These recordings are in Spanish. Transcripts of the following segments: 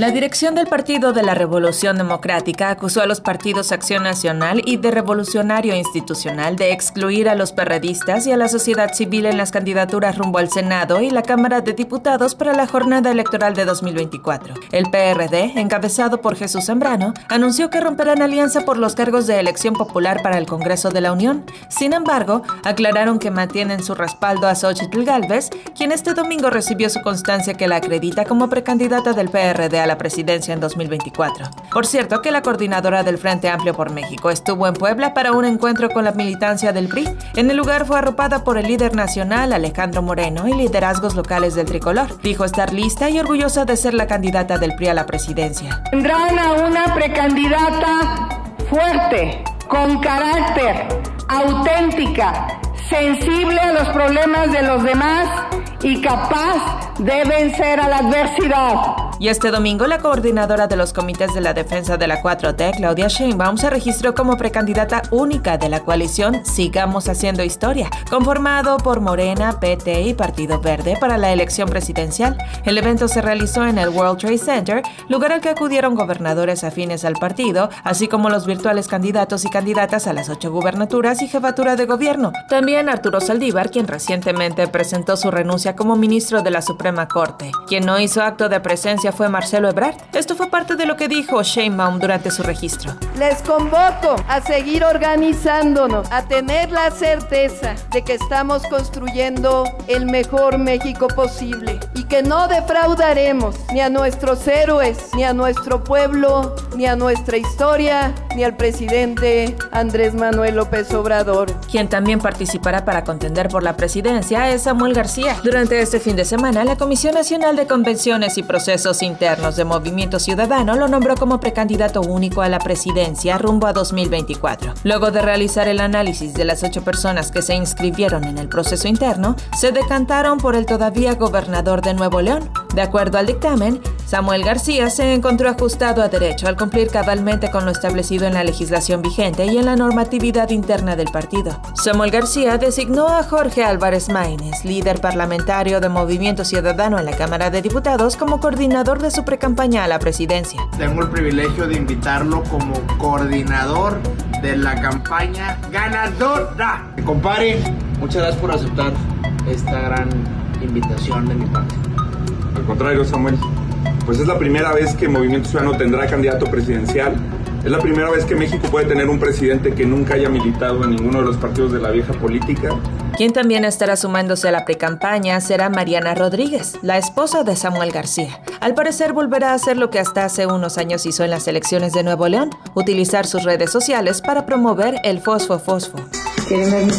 La dirección del Partido de la Revolución Democrática acusó a los partidos Acción Nacional y de Revolucionario Institucional de excluir a los perredistas y a la sociedad civil en las candidaturas rumbo al Senado y la Cámara de Diputados para la jornada electoral de 2024. El PRD, encabezado por Jesús Zambrano, anunció que romperán alianza por los cargos de elección popular para el Congreso de la Unión. Sin embargo, aclararon que mantienen su respaldo a Xochitl Gálvez, quien este domingo recibió su constancia que la acredita como precandidata del PRD a la presidencia en 2024. Por cierto, que la coordinadora del Frente Amplio por México estuvo en Puebla para un encuentro con la militancia del PRI. En el lugar fue arropada por el líder nacional Alejandro Moreno y liderazgos locales del tricolor. Dijo estar lista y orgullosa de ser la candidata del PRI a la presidencia. Tendrán a una precandidata fuerte, con carácter, auténtica, sensible a los problemas de los demás y capaz de vencer a la adversidad. Y este domingo la coordinadora de los comités de la defensa de la 4T, Claudia Sheinbaum, se registró como precandidata única de la coalición Sigamos Haciendo Historia, conformado por Morena, PT y Partido Verde para la elección presidencial. El evento se realizó en el World Trade Center, lugar al que acudieron gobernadores afines al partido, así como los virtuales candidatos y candidatas a las ocho gubernaturas y jefatura de gobierno. También Arturo Saldívar, quien recientemente presentó su renuncia como ministro de la Suprema Corte. Quien no hizo acto de presencia fue Marcelo Ebrard. Esto fue parte de lo que dijo Sheinbaum durante su registro. Les convoco a seguir organizándonos, a tener la certeza de que estamos construyendo el mejor México posible y que no defraudaremos ni a nuestros héroes, ni a nuestro pueblo, ni a nuestra historia, ni al presidente Andrés Manuel López Obrador. Quien también participará para contender por la presidencia es Samuel García. Durante este fin de semana, la Comisión Nacional de Convenciones y Procesos Internos de Movimiento Ciudadano lo nombró como precandidato único a la presidencia rumbo a 2024. Luego de realizar el análisis de las ocho personas que se inscribieron en el proceso interno, se decantaron por el todavía gobernador de Nuevo León. De acuerdo al dictamen, Samuel García se encontró ajustado a derecho al cumplir cabalmente con lo establecido en la legislación vigente y en la normatividad interna del partido. Samuel García designó a Jorge Álvarez Maínez, líder parlamentario de Movimiento Ciudadano en la Cámara de Diputados, como coordinador de su precampaña a la presidencia. Tengo el privilegio de invitarlo como coordinador de la campaña ganadora. Compare, muchas gracias por aceptar esta gran invitación de mi parte. Al contrario, Samuel, pues es la primera vez que Movimiento Ciudadano tendrá candidato presidencial es la primera vez que México puede tener un presidente que nunca haya militado en ninguno de los partidos de la vieja política. Quien también estará sumándose a la precampaña será Mariana Rodríguez, la esposa de Samuel García. Al parecer volverá a hacer lo que hasta hace unos años hizo en las elecciones de Nuevo León, utilizar sus redes sociales para promover el fosfo fosfo. ¿Quieren ver mis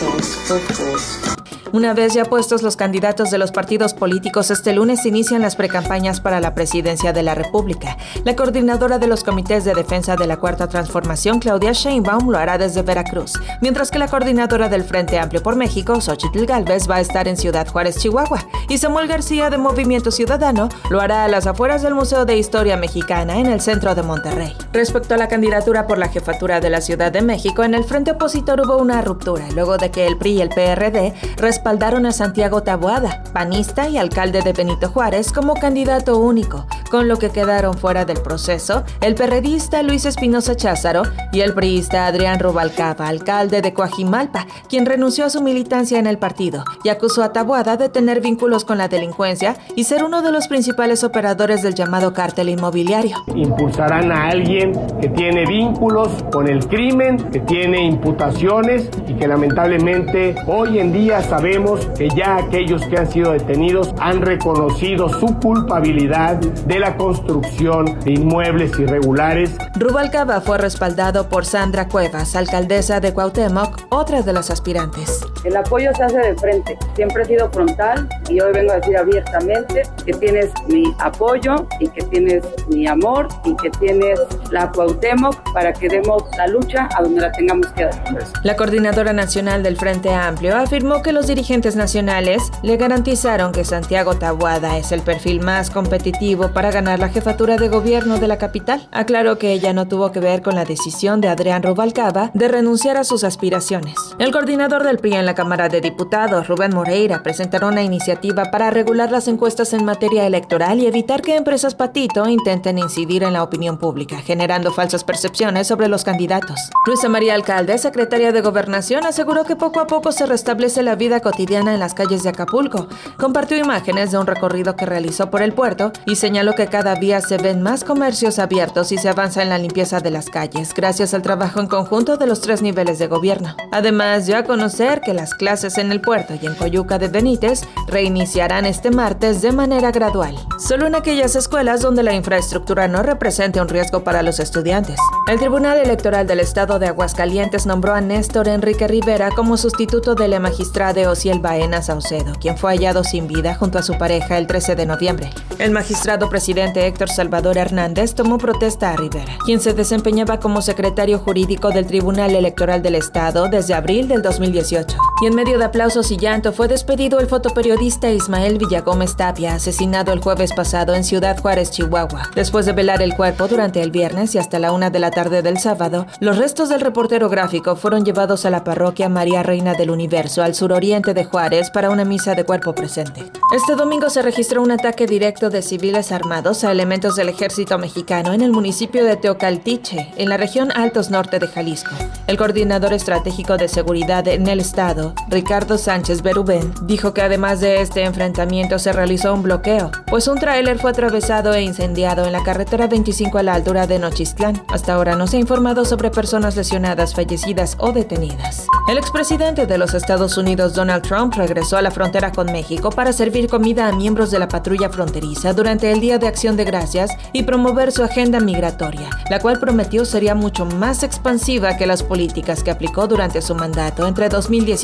Fosfo fosfo. Una vez ya puestos los candidatos de los partidos políticos, este lunes inician las precampañas para la presidencia de la República. La coordinadora de los comités de defensa de la Cuarta Transformación, Claudia Sheinbaum, lo hará desde Veracruz, mientras que la coordinadora del Frente Amplio por México, Xochitl Galvez, va a estar en Ciudad Juárez, Chihuahua, y Samuel García de Movimiento Ciudadano lo hará a las afueras del Museo de Historia Mexicana en el centro de Monterrey. Respecto a la candidatura por la jefatura de la Ciudad de México, en el frente opositor hubo una ruptura, luego de que el PRI y el PRD respaldaron a Santiago Taboada, panista y alcalde de Benito Juárez, como candidato único, con lo que quedaron fuera del proceso el perredista Luis Espinosa Cházaro y el priista Adrián Rubalcaba, alcalde de Coajimalpa, quien renunció a su militancia en el partido y acusó a Taboada de tener vínculos con la delincuencia y ser uno de los principales operadores del llamado cártel inmobiliario. Impulsarán a alguien que tiene vínculos con el crimen, que tiene imputaciones y que lamentablemente hoy en día sabemos que ya aquellos que han sido detenidos han reconocido su culpabilidad de la construcción de inmuebles irregulares. Rubalcaba fue respaldado por Sandra Cuevas, alcaldesa de Cuauhtémoc, otra de las aspirantes. El apoyo se hace de frente, siempre he sido frontal y hoy vengo a decir abiertamente que tienes mi apoyo y que tienes mi amor y que tienes la Cuauhtémoc para que demos la lucha a donde la tengamos que dar. La coordinadora nacional del Frente Amplio afirmó que los dirigentes nacionales le garantizaron que Santiago Tabuada es el perfil más competitivo para ganar la jefatura de gobierno de la capital. Aclaró que ella no tuvo que ver con la decisión de Adrián Rubalcaba de renunciar a sus aspiraciones. El coordinador del PRI en la Cámara de Diputados, Rubén Moreira, presentará una iniciativa para regular las encuestas en materia electoral y evitar que empresas patito intenten incidir en la opinión pública, generando falsas percepciones sobre los candidatos. Luisa María Alcalde, secretaria de Gobernación, aseguró que poco a poco se restablece la vida cotidiana en las calles de Acapulco. Compartió imágenes de un recorrido que realizó por el puerto y señaló que cada día se ven más comercios abiertos y se avanza en la limpieza de las calles, gracias al trabajo en conjunto de los tres niveles de gobierno. Además, dio a conocer que las clases en el puerto y en Coyuca de Benítez reiniciarán este martes de manera gradual, solo en aquellas escuelas donde la infraestructura no represente un riesgo para los estudiantes. El Tribunal Electoral del Estado de Aguascalientes nombró a Néstor Enrique Rivera como sustituto de la magistrada Ociel Baena Saucedo, quien fue hallado sin vida junto a su pareja el 13 de noviembre. El magistrado presidente Héctor Salvador Hernández tomó protesta a Rivera, quien se desempeñaba como secretario jurídico del Tribunal Electoral del Estado desde abril del 2018. Y en medio de aplausos y llanto fue despedido el fotoperiodista Ismael Villagómez Tapia, asesinado el jueves pasado en Ciudad Juárez, Chihuahua. Después de velar el cuerpo durante el viernes y hasta la una de la tarde del sábado, los restos del reportero gráfico fueron llevados a la parroquia María Reina del Universo, al suroriente de Juárez, para una misa de cuerpo presente. Este domingo se registró un ataque directo de civiles armados a elementos del ejército mexicano en el municipio de Teocaltiche, en la región Altos Norte de Jalisco. El coordinador estratégico de seguridad en el estado, Ricardo Sánchez Berubén, dijo que además de este enfrentamiento se realizó un bloqueo, pues un tráiler fue atravesado e incendiado en la carretera 25 a la altura de Nochistlán. Hasta ahora no se ha informado sobre personas lesionadas, fallecidas o detenidas. El expresidente de los Estados Unidos, Donald Trump, regresó a la frontera con México para servir comida a miembros de la patrulla fronteriza durante el Día de Acción de Gracias y promover su agenda migratoria, la cual prometió sería mucho más expansiva que las políticas que aplicó durante su mandato entre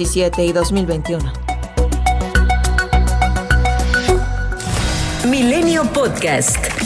2017 y 2021. Milenio Podcast.